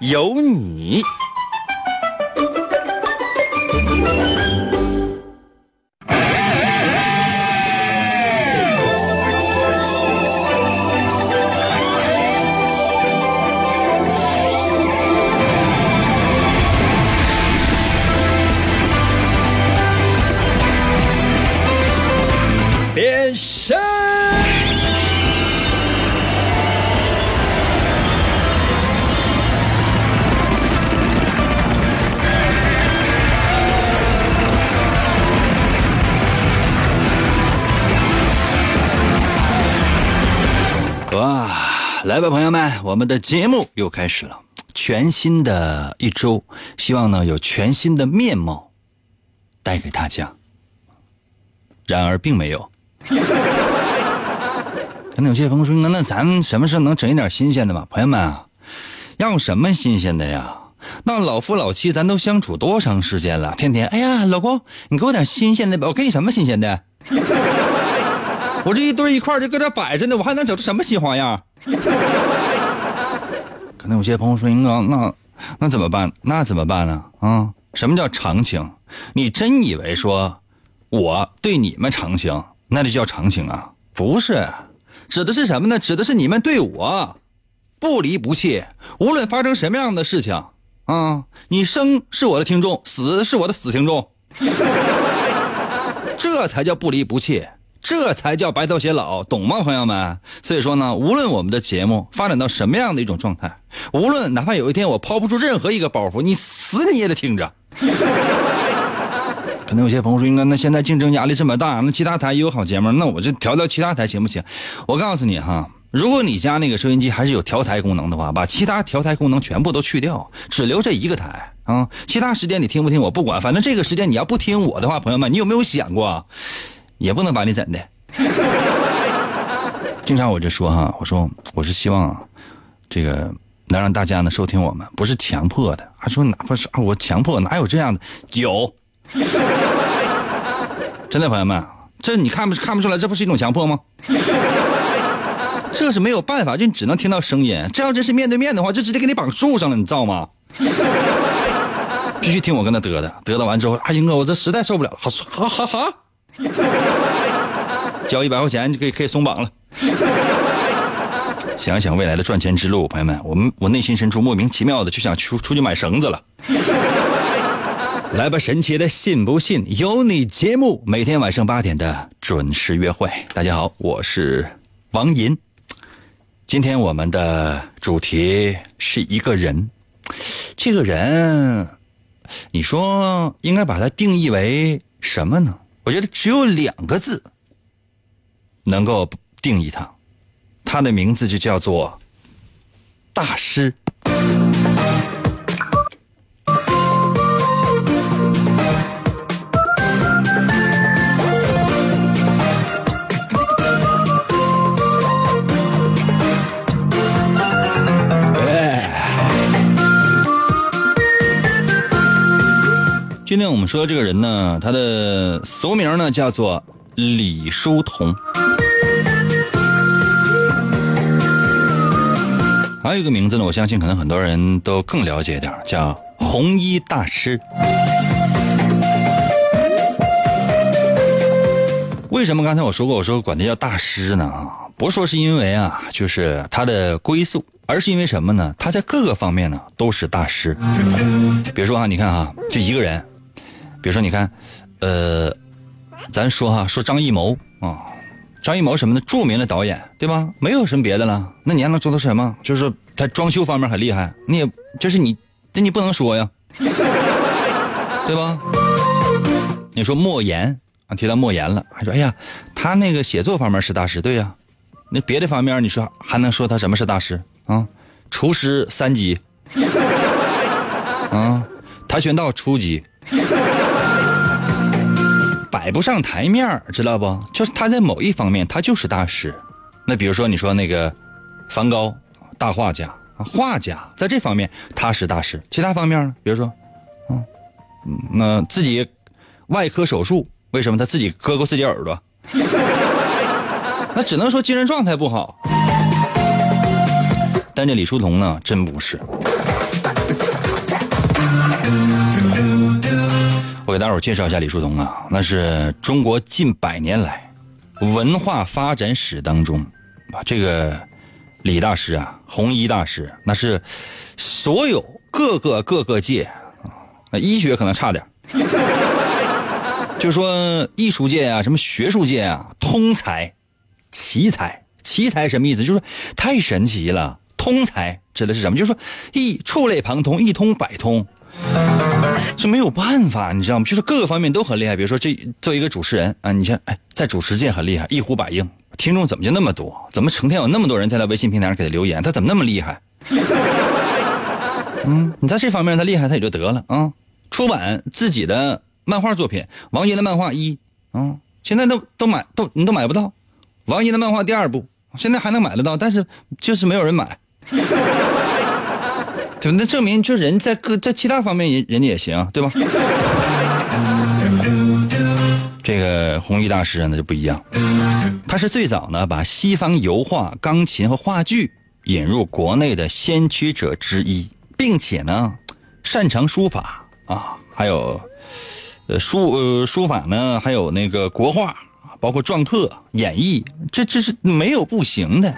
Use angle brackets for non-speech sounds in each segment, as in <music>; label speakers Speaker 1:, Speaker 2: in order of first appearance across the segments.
Speaker 1: 有你。来吧，朋友们，我们的节目又开始了，全新的一周，希望呢有全新的面貌带给大家。然而并没有。<laughs> 那有些朋友说：“那那咱什么时候能整一点新鲜的吧？”朋友们啊，要什么新鲜的呀？那老夫老妻咱都相处多长时间了？天天，哎呀，老公，你给我点新鲜的吧。我给你什么新鲜的？<laughs> <laughs> 我这一堆一块就搁这摆着呢，我还能整出什么新花样？<laughs> 可能有些朋友说：“那那那怎么办？那怎么办呢？啊，什么叫长情？你真以为说我对你们长情，那就叫长情啊？不是，指的是什么呢？指的是你们对我不离不弃，无论发生什么样的事情啊，你生是我的听众，死是我的死听众，<laughs> 这才叫不离不弃。”这才叫白头偕老，懂吗，朋友们？所以说呢，无论我们的节目发展到什么样的一种状态，无论哪怕有一天我抛不出任何一个包袱，你死你也得听着。可能有些朋友说：“哥，那现在竞争压力这么大，那其他台也有好节目，那我就调调其他台行不行？”我告诉你哈，如果你家那个收音机还是有调台功能的话，把其他调台功能全部都去掉，只留这一个台啊，其他时间你听不听我不管，反正这个时间你要不听我的话，朋友们，你有没有想过？也不能把你怎的。<laughs> 经常我就说哈，我说我是希望这个能让大家呢收听我们，不是强迫的。还说哪怕是啊我强迫，哪有这样的？有，<laughs> 真的朋友们，这你看不看不出来？这不是一种强迫吗？这是没有办法，就你只能听到声音。这要真是面对面的话，就直接给你绑树上了，你知道吗？<laughs> 必须听我跟他嘚嘚，嘚嘚完之后，阿英哥，我这实在受不了了，好，好，好，好。<laughs> 交一百块钱就可以可以松绑了。<laughs> 想想未来的赚钱之路，朋友们，我们我内心深处莫名其妙的就想出出去买绳子了。<laughs> 来吧，神奇的信不信由你节目，每天晚上八点的准时约会。大家好，我是王银。今天我们的主题是一个人，这个人，你说应该把它定义为什么呢？我觉得只有两个字能够定义他，他的名字就叫做大师。说这个人呢，他的俗名呢叫做李叔同，还有一个名字呢，我相信可能很多人都更了解一点，叫红衣大师。为什么刚才我说过，我说管他叫大师呢？不说是因为啊，就是他的归宿，而是因为什么呢？他在各个方面呢都是大师。比如说啊，你看啊，就一个人。比如说，你看，呃，咱说哈，说张艺谋啊，张艺谋什么的，著名的导演，对吧？没有什么别的了。那你还能做到什么？就是他装修方面很厉害，你也就是你，这你不能说呀，<laughs> 对吧？你说莫言啊，提到莫言了，还说哎呀，他那个写作方面是大师，对呀。那别的方面，你说还能说他什么是大师啊？厨师三级。<laughs> 啊，跆拳道初级，摆不上台面，知道不？就是他在某一方面他就是大师。那比如说你说那个梵高，大画家，画家在这方面他是大师，其他方面呢？比如说，嗯，那自己外科手术，为什么他自己割过自己耳朵？那只能说精神状态不好。但这李叔同呢，真不是。我给大伙介绍一下李叔同啊，那是中国近百年来文化发展史当中啊，这个李大师啊，弘一大师，那是所有各个各个界啊，那医学可能差点，<laughs> 就说艺术界啊，什么学术界啊，通才，奇才，奇才什么意思？就是太神奇了。通才指的是什么？就是说一触类旁通，一通百通，这没有办法，你知道吗？就是各个方面都很厉害。比如说这作为一个主持人啊，你像，哎，在主持界很厉害，一呼百应，听众怎么就那么多？怎么成天有那么多人在他微信平台上给他留言？他怎么那么厉害？<laughs> 嗯，你在这方面他厉害，他也就得了啊。出版自己的漫画作品，王爷的漫画一，啊，现在都都买都你都买不到，王爷的漫画第二部现在还能买得到，但是就是没有人买。对吧？那证明就人在各在其他方面人人家也行，对吧？<laughs> 这个弘一大师那就不一样，他是最早呢把西方油画、钢琴和话剧引入国内的先驱者之一，并且呢擅长书法啊，还有呃书呃书法呢，还有那个国画，包括篆刻、演绎，这这是没有不行的。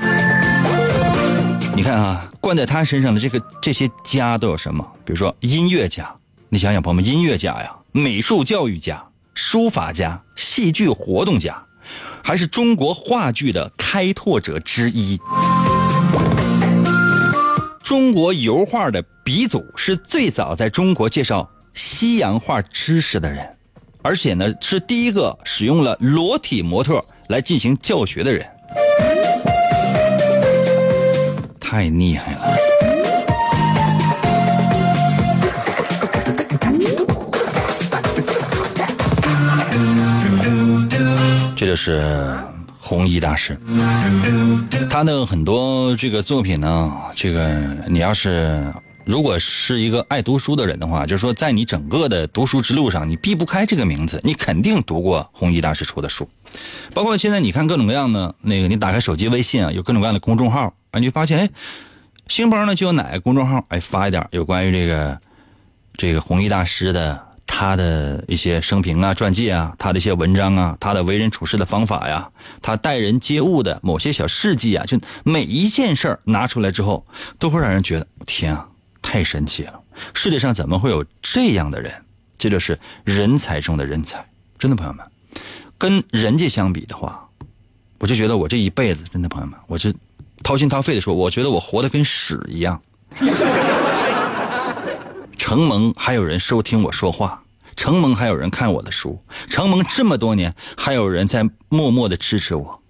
Speaker 1: 你看啊，冠在他身上的这个这些家都有什么？比如说音乐家，你想想朋友们，音乐家呀，美术教育家，书法家，戏剧活动家，还是中国话剧的开拓者之一。中国油画的鼻祖是最早在中国介绍西洋画知识的人，而且呢是第一个使用了裸体模特来进行教学的人。太厉害了！这就是弘一大师，他的很多这个作品呢，这个你要是如果是一个爱读书的人的话，就是说在你整个的读书之路上，你避不开这个名字，你肯定读过弘一大师出的书，包括现在你看各种各样的那个，你打开手机微信啊，有各种各样的公众号。啊，你就发现，哎，星包呢就有哪个公众号，哎，发一点有关于这个，这个弘一大师的他的一些生平啊、传记啊，他的一些文章啊，他的为人处事的方法呀，他待人接物的某些小事迹啊，就每一件事儿拿出来之后，都会让人觉得天啊，太神奇了！世界上怎么会有这样的人？这就是人才中的人才，真的，朋友们，跟人家相比的话，我就觉得我这一辈子，真的，朋友们，我这。掏心掏肺的说，我觉得我活得跟屎一样。<laughs> 承蒙还有人收听我说话，承蒙还有人看我的书，承蒙这么多年还有人在默默的支持我。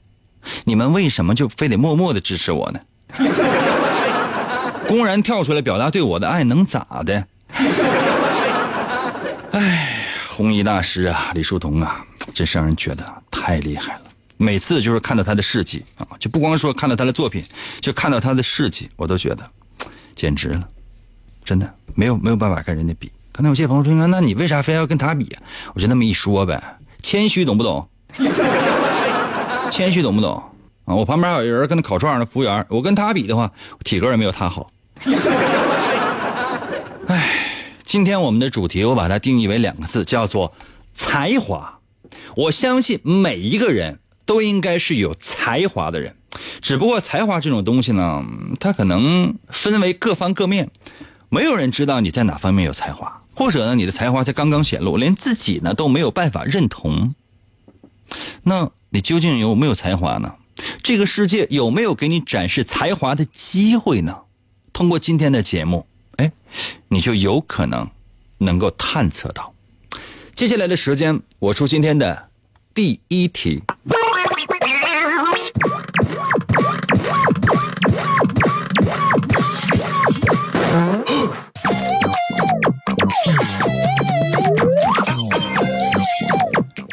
Speaker 1: 你们为什么就非得默默的支持我呢？公然跳出来表达对我的爱能咋的？<laughs> 哎，红衣大师啊，李叔同啊，真是让人觉得太厉害了。每次就是看到他的事迹啊，就不光说看到他的作品，就看到他的事迹，我都觉得简直了，真的没有没有办法跟人家比。刚才有些朋友说，那你为啥非要跟他比啊？我就那么一说呗，谦虚懂不懂？谦虚懂不懂？啊，我旁边有一人跟他烤串的服务员，我跟他比的话，体格也没有他好。<laughs> 哎，今天我们的主题我把它定义为两个字，叫做才华。我相信每一个人。都应该是有才华的人，只不过才华这种东西呢，它可能分为各方各面，没有人知道你在哪方面有才华，或者呢，你的才华才刚刚显露，连自己呢都没有办法认同。那你究竟有没有才华呢？这个世界有没有给你展示才华的机会呢？通过今天的节目哎你就有可能能够探测到。接下来的时间我出今天的第一题。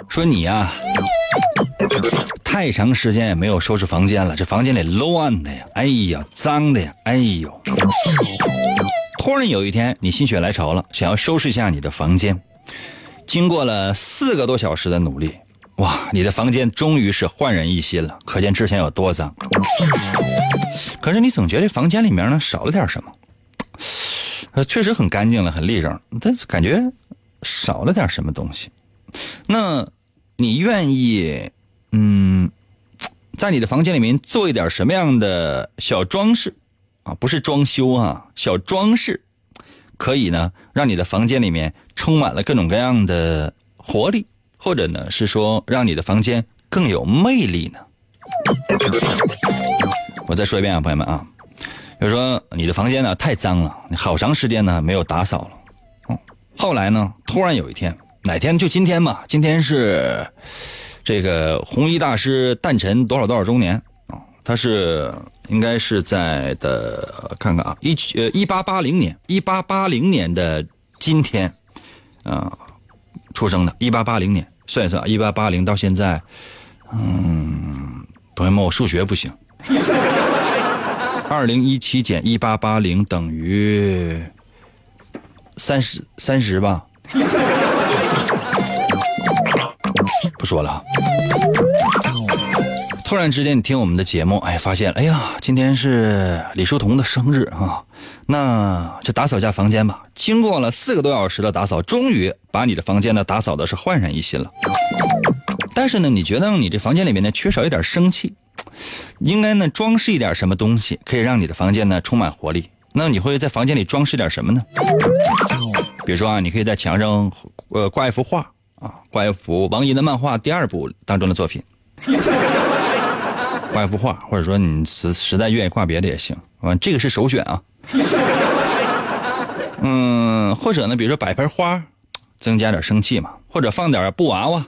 Speaker 1: 说你呀太长时间也没有收拾房间了，这房间里乱的呀，哎呀，脏的呀，哎呦。突然有一天，你心血来潮了，想要收拾一下你的房间。经过了四个多小时的努力，哇，你的房间终于是焕然一新了，可见之前有多脏。可是你总觉得房间里面呢少了点什么，确实很干净了，很利整，但是感觉少了点什么东西。那你愿意，嗯，在你的房间里面做一点什么样的小装饰啊？不是装修啊，小装饰，可以呢让你的房间里面充满了各种各样的活力，或者呢是说让你的房间更有魅力呢？我再说一遍啊，朋友们啊，比如说你的房间呢太脏了，你好长时间呢没有打扫了，后来呢突然有一天，哪天就今天吧，今天是这个红衣大师诞辰多少多少周年啊？他是应该是在的看看啊，一呃一八八零年，一八八零年的今天啊出生的，一八八零年，算一算，一八八零到现在，嗯，朋友们，我数学不行。二零一七减一八八零等于三十三十吧？说了。突然之间，你听我们的节目，哎，发现，哎呀，今天是李叔同的生日啊，那就打扫一下房间吧。经过了四个多小时的打扫，终于把你的房间呢打扫的是焕然一新了。但是呢，你觉得你这房间里面呢缺少一点生气，应该呢装饰一点什么东西，可以让你的房间呢充满活力。那你会在房间里装饰点什么呢？比如说啊，你可以在墙上呃挂一幅画啊，挂一幅王寅的漫画第二部当中的作品，挂一幅画，或者说你实实在愿意挂别的也行啊，这个是首选啊。<laughs> 嗯，或者呢，比如说摆盆花，增加点生气嘛，或者放点布娃娃，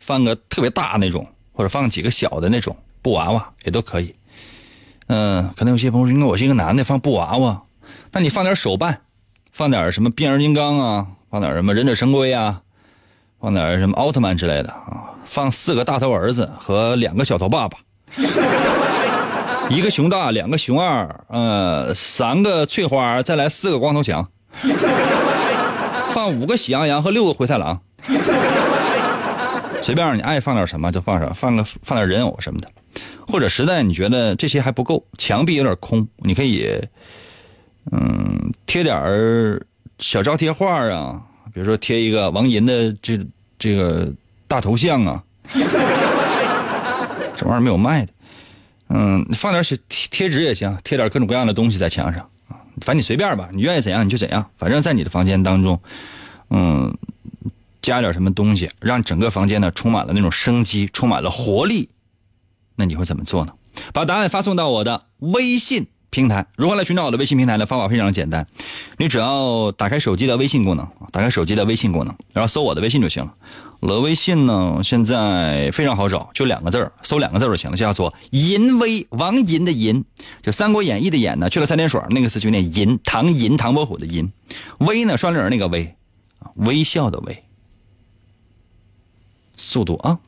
Speaker 1: 放个特别大那种，或者放几个小的那种布娃娃也都可以。嗯，可能有些朋友说，因为我是一个男的，放布娃娃，那你放点手办，放点什么变形金刚啊，放点什么忍者神龟啊，放点什么奥特曼之类的啊，放四个大头儿子和两个小头爸爸，一个熊大，两个熊二，呃，三个翠花，再来四个光头强，放五个喜羊羊和六个灰太狼，随便你爱放点什么就放上，放个放点人偶什么的。或者实在你觉得这些还不够，墙壁有点空，你可以，嗯，贴点小招贴画啊，比如说贴一个王银的这这个大头像啊，<laughs> 这玩意儿没有卖的，嗯，你放点小贴贴纸也行，贴点各种各样的东西在墙上啊，反正你随便吧，你愿意怎样你就怎样，反正在你的房间当中，嗯，加点什么东西，让整个房间呢充满了那种生机，充满了活力。那你会怎么做呢？把答案发送到我的微信平台。如何来寻找我的微信平台呢？方法非常简单，你只要打开手机的微信功能，打开手机的微信功能，然后搜我的微信就行了。我的微信呢，现在非常好找，就两个字，搜两个字就行了，叫做“淫威”，王银的银，就《三国演义》的演呢，去了三点水那个字就念银，唐银，唐伯虎的银，微呢双立人那个微，微笑的微，速度啊！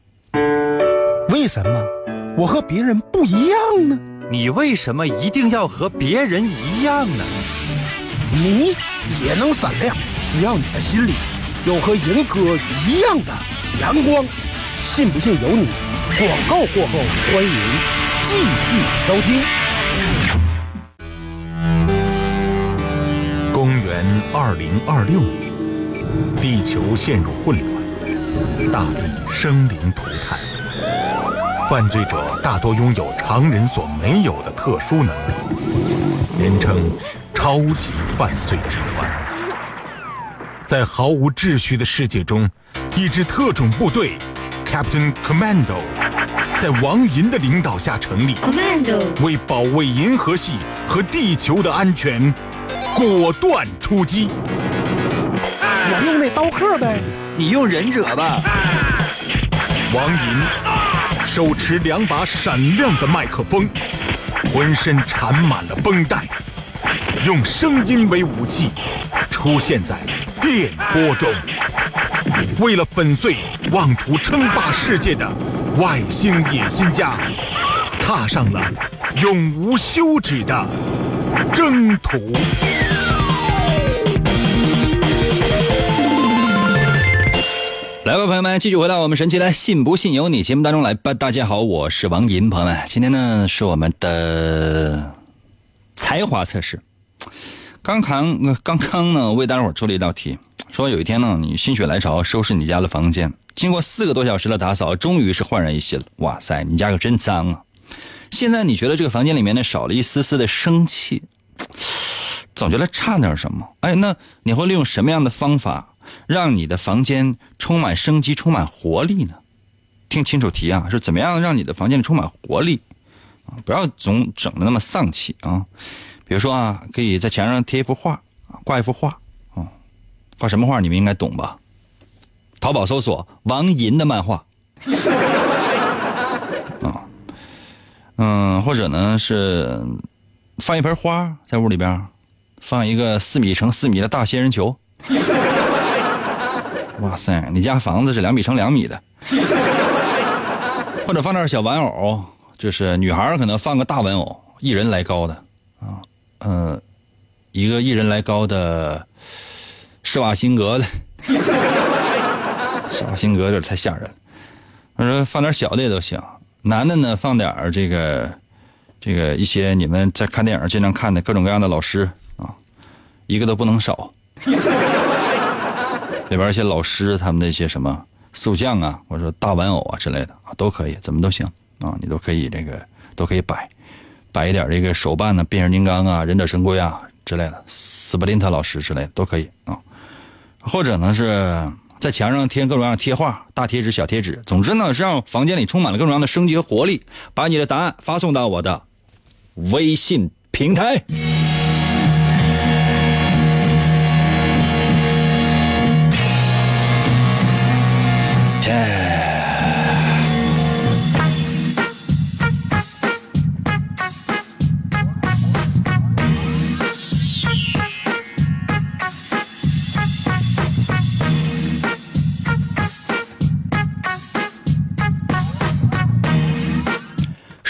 Speaker 2: 为什么？我和别人不一样呢？
Speaker 3: 你为什么一定要和别人一样呢？
Speaker 2: 你也能闪亮，只要你的心里有和银哥一样的阳光。信不信由你。广告过后，欢迎继续收听。
Speaker 4: 公元二零二六年，地球陷入混乱，大地生灵涂炭，犯罪者大多拥有常人所没有的特殊能力，人称超级犯罪集团。在毫无秩序的世界中，一支特种部队 Captain Commando 在王银的领导下成立。
Speaker 5: Commando，
Speaker 4: 为保卫银河系和地球的安全，果断出击。
Speaker 2: 我用那刀客呗。
Speaker 3: 你用忍者吧。
Speaker 4: 王银手持两把闪亮的麦克风，浑身缠满了绷带，用声音为武器，出现在电波中。为了粉碎妄图称霸世界的外星野心家，踏上了永无休止的征途。
Speaker 1: 来吧，朋友们，继续回到我们神奇的“信不信由你”节目当中来吧。大家好，我是王银，朋友们，今天呢是我们的才华测试。刚刚刚刚呢为大伙出了一道题，说有一天呢你心血来潮收拾你家的房间，经过四个多小时的打扫，终于是焕然一新了。哇塞，你家可真脏啊！现在你觉得这个房间里面呢少了一丝丝的生气，<tsk> 总觉得差点什么。哎，那你会利用什么样的方法？让你的房间充满生机、充满活力呢？听清楚题啊，是怎么样让你的房间里充满活力啊？不要总整的那么丧气啊！比如说啊，可以在墙上贴一幅画，挂一幅画啊，画什么画你们应该懂吧？淘宝搜索王银的漫画啊，嗯，或者呢是放一盆花在屋里边，放一个四米乘四米的大仙人球。哇塞，你家房子是两米乘两米的，<laughs> 或者放点小玩偶，就是女孩可能放个大玩偶，一人来高的啊，嗯，一个一人来高的施瓦辛格的，<laughs> 施瓦辛格有点太吓人了。我说放点小的也都行，男的呢放点这个这个一些你们在看电影经常看的各种各样的老师啊，一个都不能少。里边一些老师他们的一些什么塑像啊，或者说大玩偶啊之类的啊，都可以，怎么都行啊，你都可以这个都可以摆，摆一点这个手办呢，变形金刚啊，忍者神龟啊之类的，斯普林特老师之类的都可以啊，或者呢是在墙上贴各种各样的贴画，大贴纸、小贴纸，总之呢是让房间里充满了各种各样的生机和活力。把你的答案发送到我的微信平台。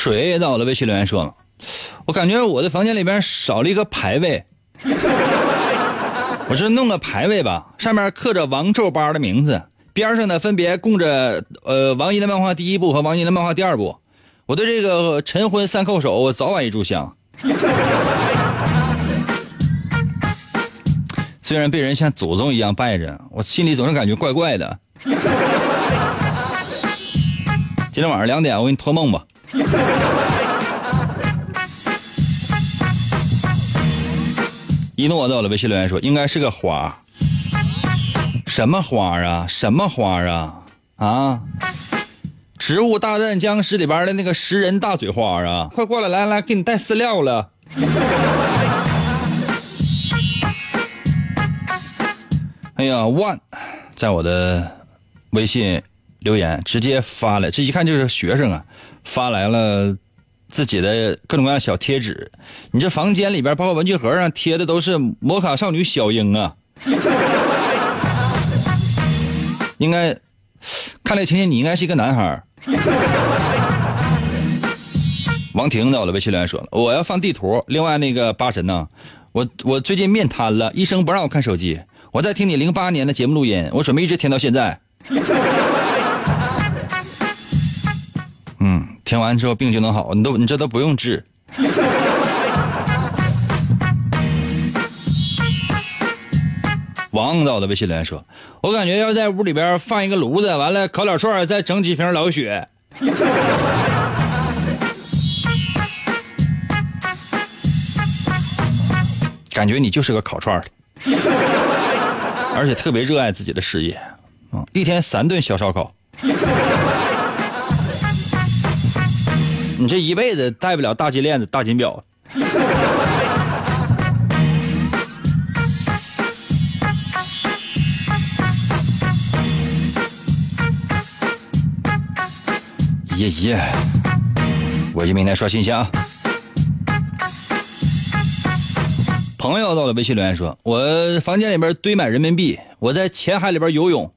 Speaker 1: 水也在我的微信留言说了，我感觉我的房间里边少了一个牌位，我这弄个牌位吧，上面刻着王皱八的名字，边上呢分别供着呃王银的漫画第一部和王银的漫画第二部。我对这个晨昏三叩首，我早晚一炷香。虽然被人像祖宗一样拜着，我心里总是感觉怪怪的。今天晚上两点，我给你托梦吧。<laughs> 一诺在我的微信留言说，应该是个花。什么花啊？什么花啊？啊！植物大战僵尸里边的那个食人大嘴花啊！快过来，来来，给你带饲料了。<laughs> 哎呀万在我的微信留言直接发来，这一看就是学生啊，发来了自己的各种各样小贴纸。你这房间里边，包括文具盒上贴的都是摩卡少女小樱啊。应该，看这情形，你应该是一个男孩。王婷在我的微信留言说了，我要放地图。另外那个八神呢，我我最近面瘫了，医生不让我看手机。我在听你零八年的节目录音，我准备一直听到现在。听完之后病就能好，你都你这都不用治。王在我的微信留言说：“我感觉要在屋里边放一个炉子，完了烤点串，再整几瓶老雪。”感觉你就是个烤串的，而且特别热爱自己的事业，啊，一天三顿小烧烤，你这一辈子戴不了大金链子、大金表。耶耶，我就明天刷信息啊。朋友到了微信留言说：“我房间里边堆满人民币，我在钱海里边游泳。”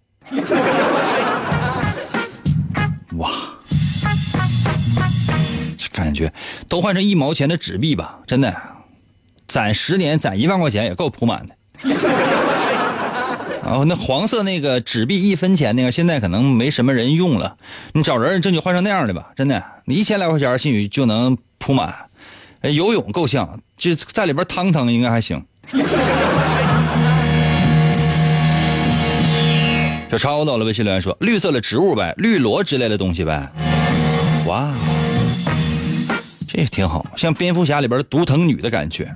Speaker 1: 觉都换成一毛钱的纸币吧，真的，攒十年攒一万块钱也够铺满的。<laughs> 然后那黄色那个纸币一分钱那个，现在可能没什么人用了。你找人争取换成那样的吧，真的，你一千来块钱，兴许就能铺满。游泳够呛，就在里边趟趟应该还行。小超到了微信留言说：“绿色的植物呗，绿萝之类的东西呗。”哇，这挺好像蝙蝠侠里边的独藤女的感觉。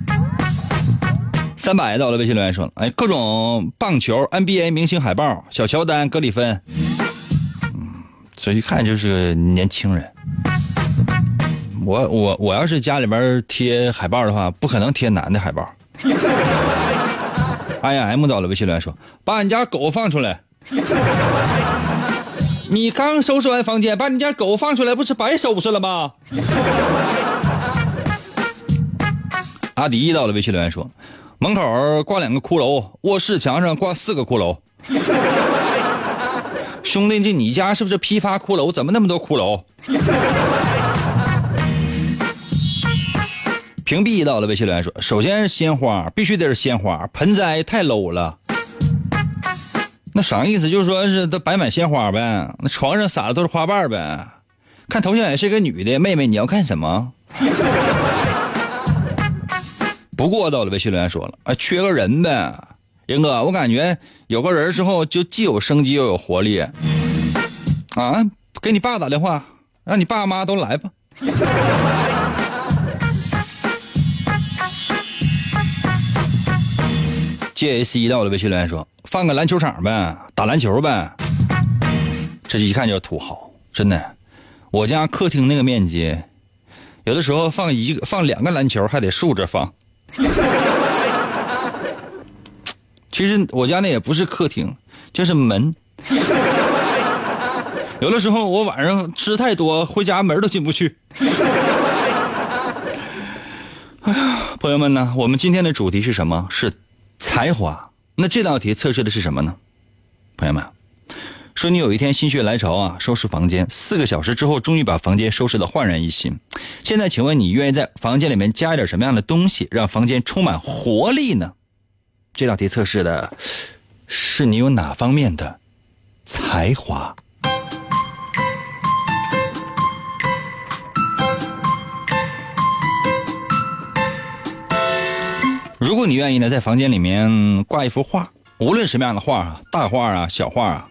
Speaker 1: 三百到了微信留言说：“哎，各种棒球 NBA 明星海报，小乔丹、格里芬。”，这一看就是个年轻人。我我我要是家里边贴海报的话，不可能贴男的海报。I M 到了微信留言说：“把你家狗放出来。”你刚收拾完房间，把你家狗放出来，不是白收拾了吗？阿迪到了微信留言说：“门口挂两个骷髅，卧室墙上挂四个骷髅。<laughs> ”兄弟，这你家是不是批发骷髅？怎么那么多骷髅？<laughs> 屏蔽到了微信留言说：“首先是鲜花，必须得是鲜花，盆栽太 low 了。”那啥意思？就是说是都摆满鲜花呗，那床上撒的都是花瓣呗。看头像也是个女的，妹妹你要干什么？不过到了微信留言说了，哎，缺个人呗，严哥，我感觉有个人之后就既有生机又有活力。啊，给你爸打电话，让你爸妈都来吧。J A C 到了微信留言说。放个篮球场呗，打篮球呗。这一看就是土豪，真的。我家客厅那个面积，有的时候放一个、放两个篮球还得竖着放。<laughs> 其实我家那也不是客厅，就是门。<laughs> 有的时候我晚上吃太多，回家门都进不去。<laughs> 哎呀，朋友们呢？我们今天的主题是什么？是才华。那这道题测试的是什么呢？朋友们，说你有一天心血来潮啊，收拾房间，四个小时之后终于把房间收拾的焕然一新。现在请问你愿意在房间里面加一点什么样的东西，让房间充满活力呢？这道题测试的是你有哪方面的才华？如果你愿意呢，在房间里面挂一幅画，无论什么样的画啊，大画啊，小画啊，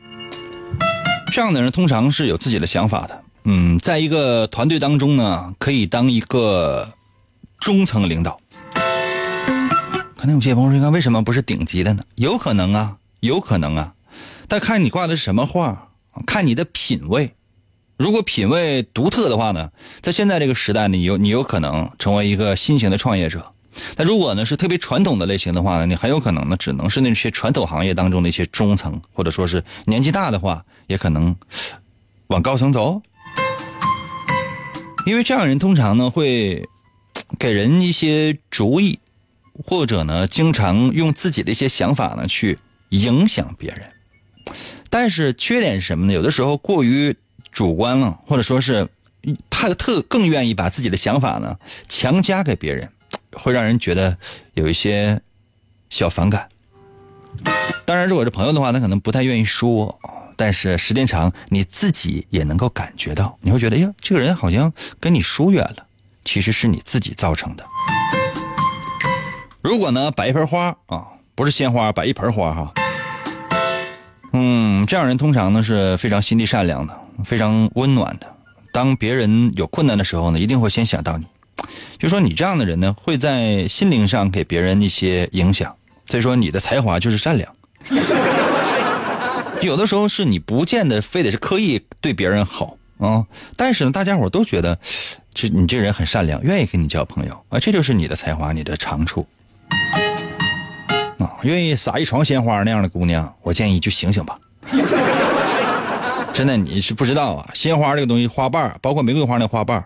Speaker 1: 这样的人通常是有自己的想法的。嗯，在一个团队当中呢，可以当一个中层领导。可能有些朋友说，为什么不是顶级的呢？有可能啊，有可能啊，但看你挂的是什么画，看你的品味。如果品味独特的话呢，在现在这个时代呢，你有你有可能成为一个新型的创业者。那如果呢是特别传统的类型的话呢，你很有可能呢只能是那些传统行业当中的一些中层，或者说是年纪大的话，也可能往高层走。因为这样人通常呢会给人一些主意，或者呢经常用自己的一些想法呢去影响别人。但是缺点是什么呢？有的时候过于主观了，或者说是他特更愿意把自己的想法呢强加给别人。会让人觉得有一些小反感。当然，如果是朋友的话，他可能不太愿意说。但是时间长，你自己也能够感觉到，你会觉得，哎呀，这个人好像跟你疏远了。其实是你自己造成的。如果呢，摆一盆花啊，不是鲜花，摆一盆花哈。嗯，这样人通常呢是非常心地善良的，非常温暖的。当别人有困难的时候呢，一定会先想到你。就说你这样的人呢，会在心灵上给别人一些影响。所以说你的才华就是善良。有的时候是你不见得非得是刻意对别人好啊，但是呢，大家伙都觉得，这你这人很善良，愿意跟你交朋友啊，这就是你的才华，你的长处。啊，愿意撒一床鲜花那样的姑娘，我建议就醒醒吧。真的你是不知道啊，鲜花这个东西，花瓣包括玫瑰花那花瓣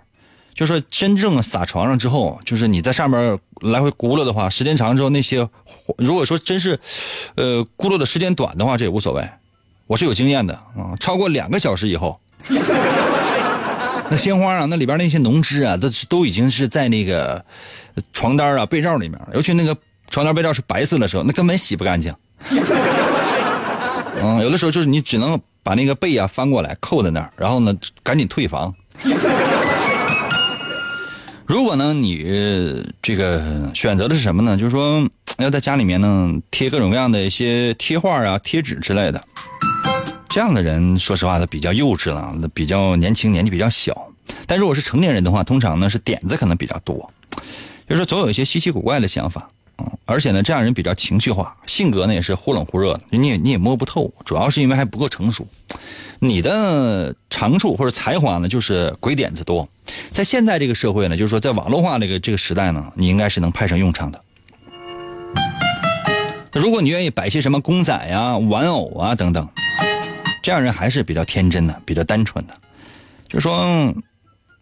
Speaker 1: 就是真正撒床上之后，就是你在上面来回轱辘的话，时间长之后，那些如果说真是，呃，轱辘的时间短的话，这也无所谓。我是有经验的啊，超过两个小时以后，那鲜花啊，那里边那些浓汁啊，都都已经是在那个床单啊、被罩里面，尤其那个床单被罩是白色的时候，那根本洗不干净。嗯，有的时候就是你只能把那个被啊翻过来扣在那儿，然后呢赶紧退房。如果呢你这个选择的是什么呢？就是说要在家里面呢贴各种各样的一些贴画啊、贴纸之类的。这样的人，说实话，他比较幼稚了，比较年轻，年纪比较小。但如果是成年人的话，通常呢是点子可能比较多，就是总有一些稀奇古怪的想法。嗯，而且呢，这样人比较情绪化，性格呢也是忽冷忽热的，你也你也摸不透，主要是因为还不够成熟。你的长处或者才华呢，就是鬼点子多，在现在这个社会呢，就是说在网络化这个这个时代呢，你应该是能派上用场的。如果你愿意摆些什么公仔呀、玩偶啊等等，这样人还是比较天真的、比较单纯的，就是说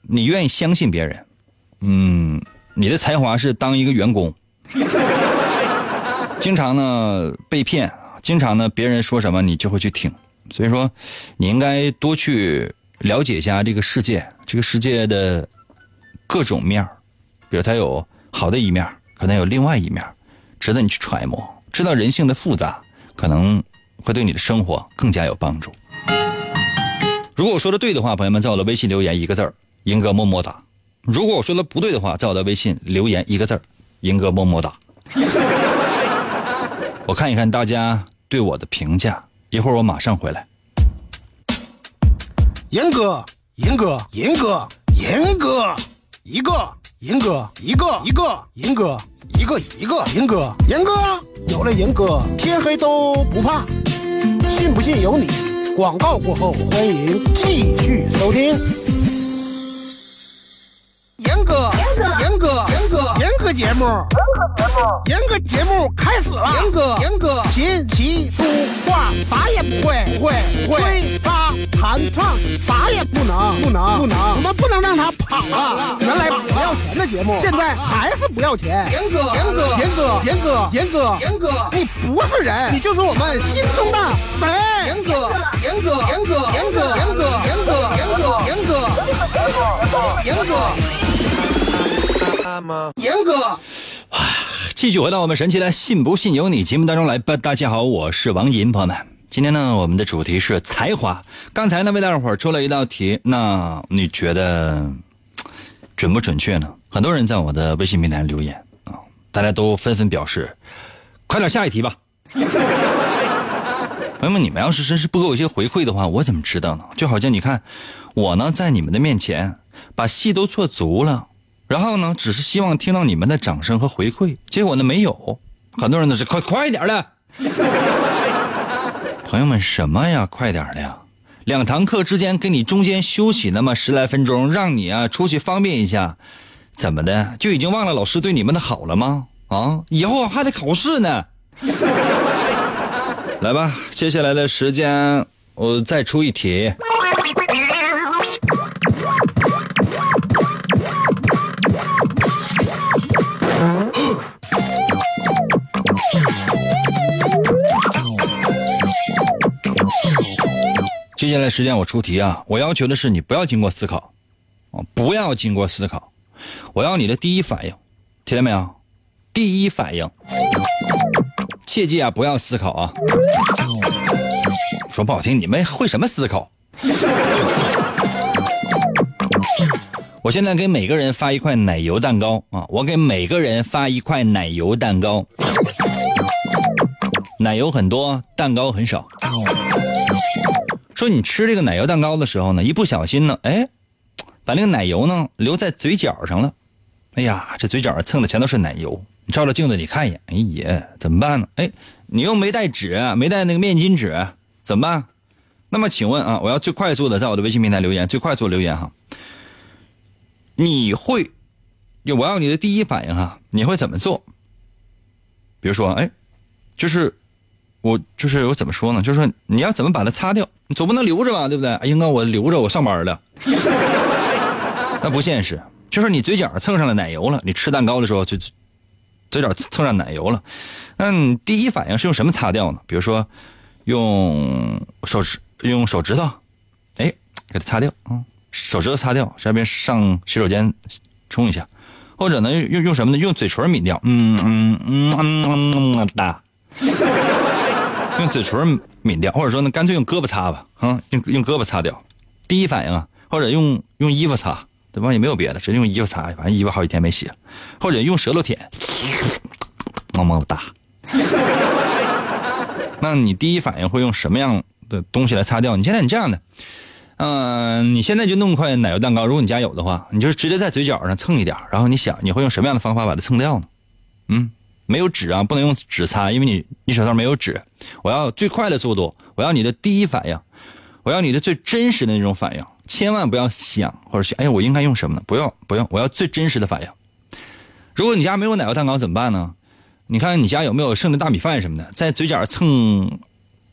Speaker 1: 你愿意相信别人，嗯，你的才华是当一个员工。<laughs> 经常呢被骗，经常呢别人说什么你就会去听，所以说你应该多去了解一下这个世界，这个世界的各种面比如它有好的一面，可能有另外一面，值得你去揣摩。知道人性的复杂，可能会对你的生活更加有帮助。如果我说的对的话，朋友们在我的微信留言一个字儿，英哥么么哒。如果我说的不对的话，在我的微信留言一个字儿。英哥么么哒，我看一看大家对我的评价，一会儿我马上回来。
Speaker 2: 严哥，严哥，严哥，严哥，一个，严哥，一个，一个，严哥，一个，一个，严哥，严哥，有了严哥，天黑都不怕，信不信由你。广告过后，欢迎继续收听。节目，严哥节目开始了。严哥，严哥，琴棋书画啥也不会，不会，不会。吹拉弹唱啥也不能，不能，不能。我们不能让他跑了。原来不要钱的节目，现在还是不要钱。严哥，严哥，严哥，严哥，严哥，严哥，你不是人，你就是我们心中的神。严哥，严哥，严哥，严哥，严哥，严哥，严哥，严哥，严哥。严哥，
Speaker 1: 继续回到我们神奇的“信不信由你”节目当中来吧。大家好，我是王银，朋友们，今天呢，我们的主题是才华。刚才呢，为大伙出了一道题，那你觉得准不准确呢？很多人在我的微信平台留言啊，大家都纷纷表示，快点下一题吧。<laughs> 朋友们，你们要是真是不给我一些回馈的话，我怎么知道呢？就好像你看，我呢，在你们的面前把戏都做足了。然后呢，只是希望听到你们的掌声和回馈，结果呢没有，很多人都是快快一点的。<laughs> 朋友们，什么呀，快点的呀！两堂课之间给你中间休息那么十来分钟，让你啊出去方便一下，怎么的就已经忘了老师对你们的好了吗？啊，以后还得考试呢。<laughs> 来吧，接下来的时间我再出一题。接下来时间我出题啊！我要求的是你不要经过思考，啊，不要经过思考，我要你的第一反应，听见没有？第一反应，切记啊，不要思考啊！说不好听，你们会什么思考？我现在给每个人发一块奶油蛋糕啊！我给每个人发一块奶油蛋糕，奶油很多，蛋糕很少。说你吃这个奶油蛋糕的时候呢，一不小心呢，哎，把那个奶油呢留在嘴角上了。哎呀，这嘴角上蹭的全都是奶油。你照着镜子你看一眼，哎呀，怎么办呢？哎，你又没带纸，没带那个面巾纸，怎么办？那么请问啊，我要最快速的在我的微信平台留言，最快速留言哈。你会，我要你的第一反应哈，你会怎么做？比如说，哎，就是。我就是我怎么说呢？就是说你要怎么把它擦掉？你总不能留着吧，对不对？哎，英哥，我留着，我上班了，那不现实。就是你嘴角蹭上了奶油了，你吃蛋糕的时候就嘴角蹭上奶油了，那你第一反应是用什么擦掉呢？比如说用手指，用手指头，哎，给它擦掉啊。手指头擦掉，这边上洗手间冲一下，或者呢用用什么呢？用嘴唇抿掉，嗯嗯嗯嗯嗯哒，用嘴唇抿掉，或者说呢干脆用胳膊擦吧，啊，用用胳膊擦掉。第一反应啊，或者用用衣服擦，对吧？也没有别的，直接用衣服擦，反正衣服好几天没洗了，或者用舌头舔，么么哒。那你第一反应会用什么样的东西来擦掉？你现在你这样的，嗯、你现在就弄块奶油蛋糕，如果你家有的话，你就直接在嘴角上蹭一点，然后你想你会用什么样的方法把它蹭掉呢？嗯，没有纸啊，不能用纸擦，因为你你手上没有纸。我要最快的速度，我要你的第一反应，我要你的最真实的那种反应，千万不要想或者想，哎呀，我应该用什么呢？不用不用，我要最真实的反应。如果你家没有奶油蛋糕怎么办呢？你看你家有没有剩的大米饭什么的，在嘴角蹭，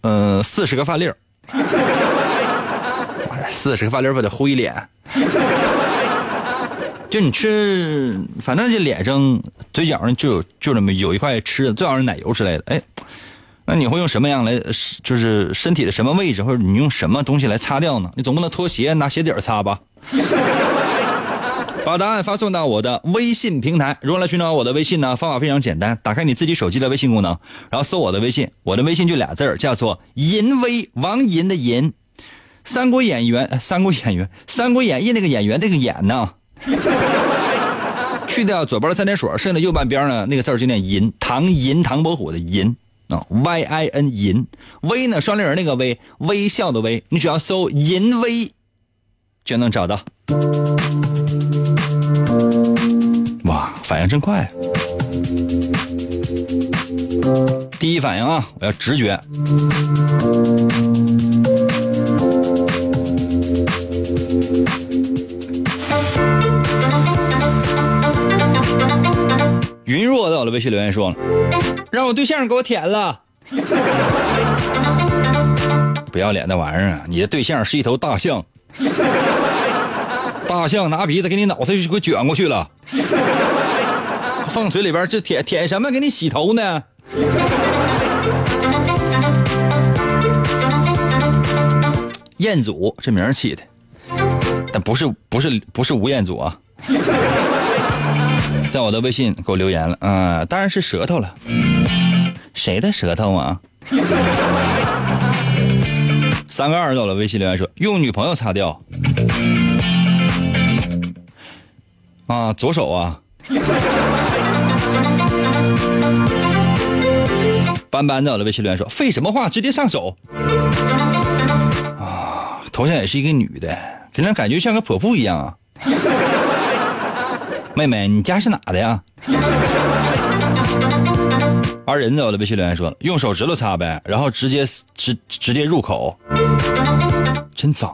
Speaker 1: 呃，四十个饭粒儿，<laughs> 四十个饭粒儿把它糊一脸。就你吃，反正这脸上、嘴角上就有就这么有一块吃的，最好是奶油之类的。哎，那你会用什么样来，就是身体的什么位置，或者你用什么东西来擦掉呢？你总不能脱鞋拿鞋底儿擦吧？<laughs> 把答案发送到我的微信平台。如何来寻找我的微信呢？方法非常简单，打开你自己手机的微信功能，然后搜我的微信。我的微信就俩字儿，叫做“银威”，王银的银。三国演员，三国演员，《三国演义》那个演员，这个演呢，<laughs> 去掉左边的三点水，剩下右半边呢，那个字就念银，唐银，唐伯虎的银啊，Y I N 银。微呢，双立人那个微，微笑的微，你只要搜“银威”就能找到。哇，反应真快！第一反应啊，我要直觉。云若到了微信留言说，让我对象给我舔了。<laughs> 不要脸的玩意儿！你的对象是一头大象，<laughs> 大象拿鼻子给你脑袋就给卷过去了。放嘴里边这舔舔什么？给你洗头呢？彦祖这名起的，但不是不是不是吴彦祖啊，在我的微信给我留言了，啊、当然是舌头了，谁的舌头啊？<laughs> 三个二到了微信留言说用女朋友擦掉，啊，左手啊。斑斑在我的微信留言说：“废什么话，直接上手。”啊，头像也是一个女的，给人感觉像个泼妇一样啊。妹妹，你家是哪的呀？而人在我的微信留言说：“用手指头擦呗，然后直接直直接入口，真脏。”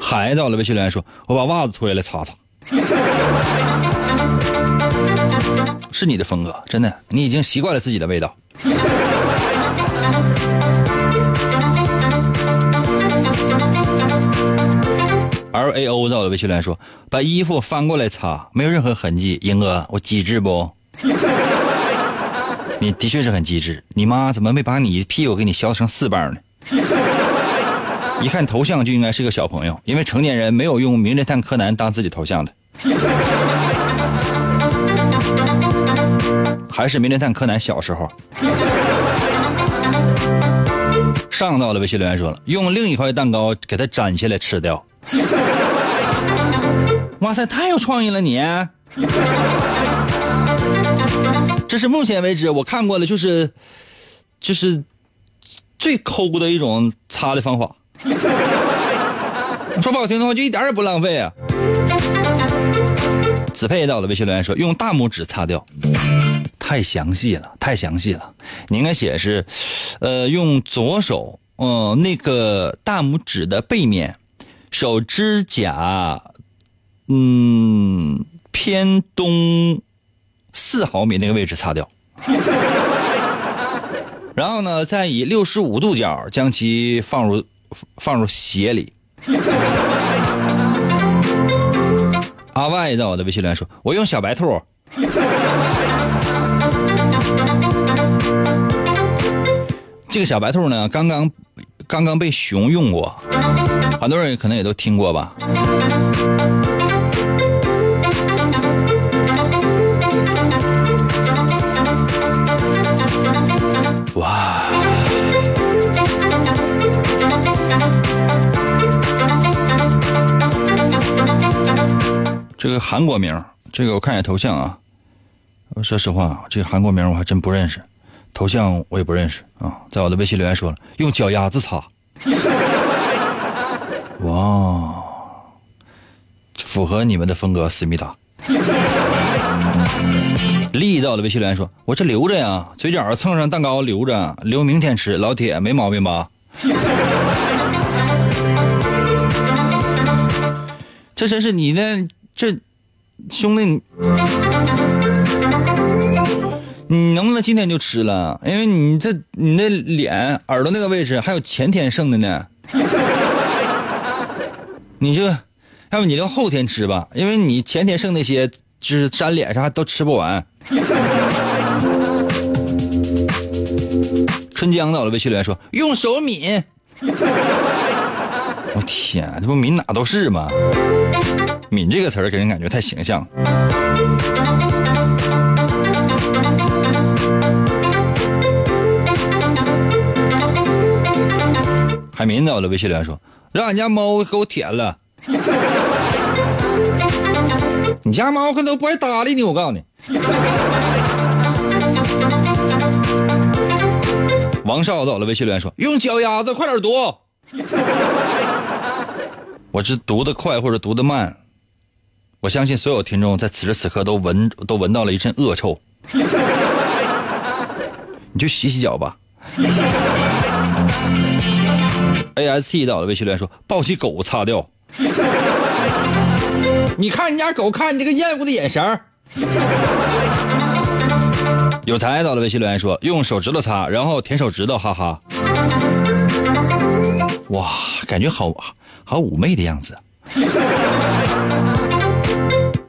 Speaker 1: 孩子我的微信留言说：“我把袜子脱下来擦擦。”是你的风格，真的，你已经习惯了自己的味道。L A O 在我的微信留言说：“把衣服翻过来擦，没有任何痕迹。”英哥，我机智不？<laughs> 你的确是很机智。你妈怎么没把你屁股给你削成四瓣呢？<laughs> 一看头像就应该是个小朋友，因为成年人没有用《名侦探柯南》当自己头像的。还是《名侦探柯南》小时候。上到了微信留言说了，用另一块蛋糕给它粘起来吃掉。<laughs> 哇塞，太有创意了你！<laughs> 这是目前为止我看过的，就是就是最抠的一种擦的方法。<laughs> 说不好听的话，就一点也不浪费啊。子佩到了微信留言说，用大拇指擦掉。太详细了，太详细了。你应该写是，呃，用左手，呃，那个大拇指的背面，手指甲，嗯，偏东四毫米那个位置擦掉。<laughs> 然后呢，再以六十五度角将其放入放入鞋里。阿 Y 在我的微信里说：“我用小白兔。”这个小白兔呢，刚刚刚刚被熊用过，很多人可能也都听过吧。哇！这个韩国名，这个我看一下头像啊。说实话，这个韩国名我还真不认识，头像我也不认识啊。在我的微信留言说了，用脚丫子擦。哇，符合你们的风格，思密达。<laughs> 力道的微信留言说：“我这留着呀，嘴角蹭上蛋糕留着，留明天吃。老铁，没毛病吧？” <laughs> 这真是你的这兄弟，你你能不能今天就吃了？因为你这你那脸耳朵那个位置还有前天剩的呢。<laughs> 你就要不你就后天吃吧，因为你前天剩那些就是粘脸啥都吃不完。<laughs> 春江到了，微信留言说用手抿。我天，这不抿哪都是吗？抿这个词儿给人感觉太形象。海民到了，微信留言说让俺家猫给我舔了。<laughs> 你家猫可都不爱搭理你，我告诉你。王少到了，微信留言说用脚丫子快点读。<laughs> 我是读的快或者读的慢，我相信所有听众在此时此刻都闻都闻到了一阵恶臭。<laughs> 你就洗洗脚吧。A S T 到了，微信留言说抱起狗擦掉。你看你家狗看你这个厌恶的眼神儿。有才到了，微信留言说用手指头擦，然后舔手指头，哈哈。哇，感觉好好妩媚的样子。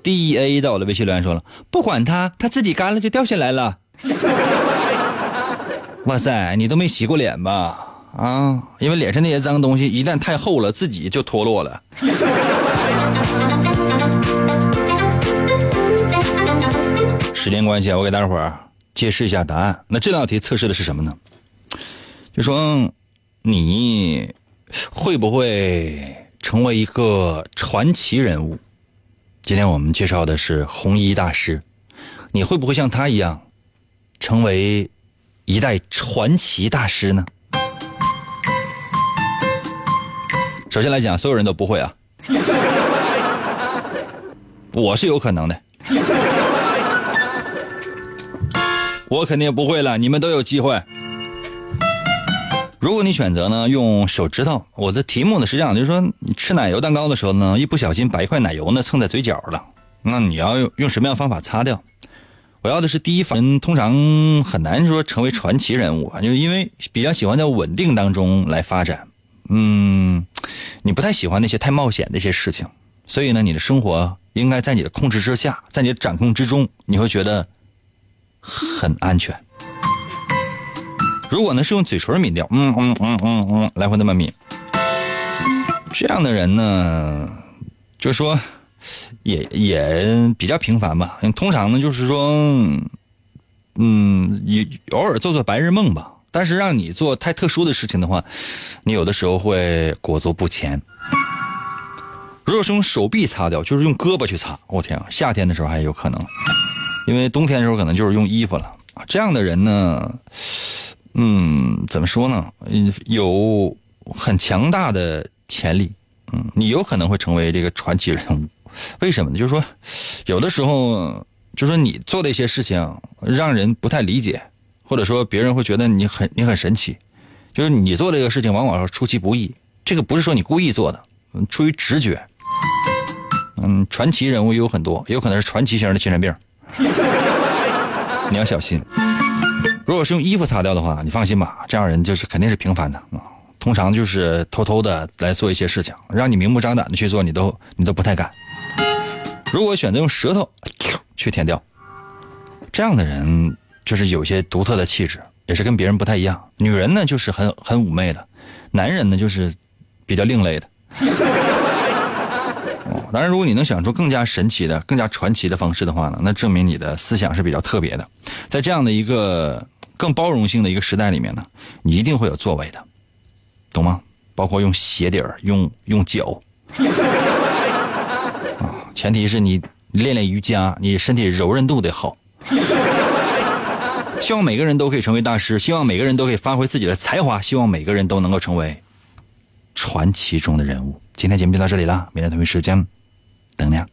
Speaker 1: D A 到了，微信留言说了不管它，它自己干了就掉下来了。哇塞，你都没洗过脸吧？啊，因为脸上那些脏东西一旦太厚了，自己就脱落了。时间关系，我给大伙儿揭示一下答案。那这道题测试的是什么呢？就说你会不会成为一个传奇人物？今天我们介绍的是红衣大师，你会不会像他一样，成为一代传奇大师呢？首先来讲，所有人都不会啊，我是有可能的，我肯定不会了，你们都有机会。如果你选择呢，用手指头，我的题目呢是这样，就是说你吃奶油蛋糕的时候呢，一不小心把一块奶油呢蹭在嘴角了，那你要用用什么样的方法擦掉？我要的是第一方，通常很难说成为传奇人物啊，就是因为比较喜欢在稳定当中来发展。嗯，你不太喜欢那些太冒险的一些事情，所以呢，你的生活应该在你的控制之下，在你的掌控之中，你会觉得很安全。如果呢是用嘴唇抿掉，嗯嗯嗯嗯嗯，来回那么抿，这样的人呢，就说也也比较平凡吧。通常呢就是说，嗯，也偶尔做做白日梦吧。但是让你做太特殊的事情的话，你有的时候会裹足不前。如果是用手臂擦掉，就是用胳膊去擦，我天啊！夏天的时候还有可能，因为冬天的时候可能就是用衣服了。这样的人呢，嗯，怎么说呢？嗯有很强大的潜力，嗯，你有可能会成为这个传奇人物。为什么呢？就是说，有的时候，就是说你做的一些事情让人不太理解。或者说别人会觉得你很你很神奇，就是你做这个事情往往是出其不意，这个不是说你故意做的，出于直觉。嗯，传奇人物有很多，有可能是传奇型的精神病，你要小心。如果是用衣服擦掉的话，你放心吧，这样人就是肯定是平凡的啊，通常就是偷偷的来做一些事情，让你明目张胆的去做，你都你都不太敢。如果选择用舌头去舔掉，这样的人。就是有些独特的气质，也是跟别人不太一样。女人呢，就是很很妩媚的；男人呢，就是比较另类的。当然，如果你能想出更加神奇的、更加传奇的方式的话呢，那证明你的思想是比较特别的。在这样的一个更包容性的一个时代里面呢，你一定会有作为的，懂吗？包括用鞋底儿、用用脚，啊，前提是你练练瑜伽，你身体柔韧度得好。希望每个人都可以成为大师，希望每个人都可以发挥自己的才华，希望每个人都能够成为传奇中的人物。今天节目就到这里了，明天同一时间等你啊。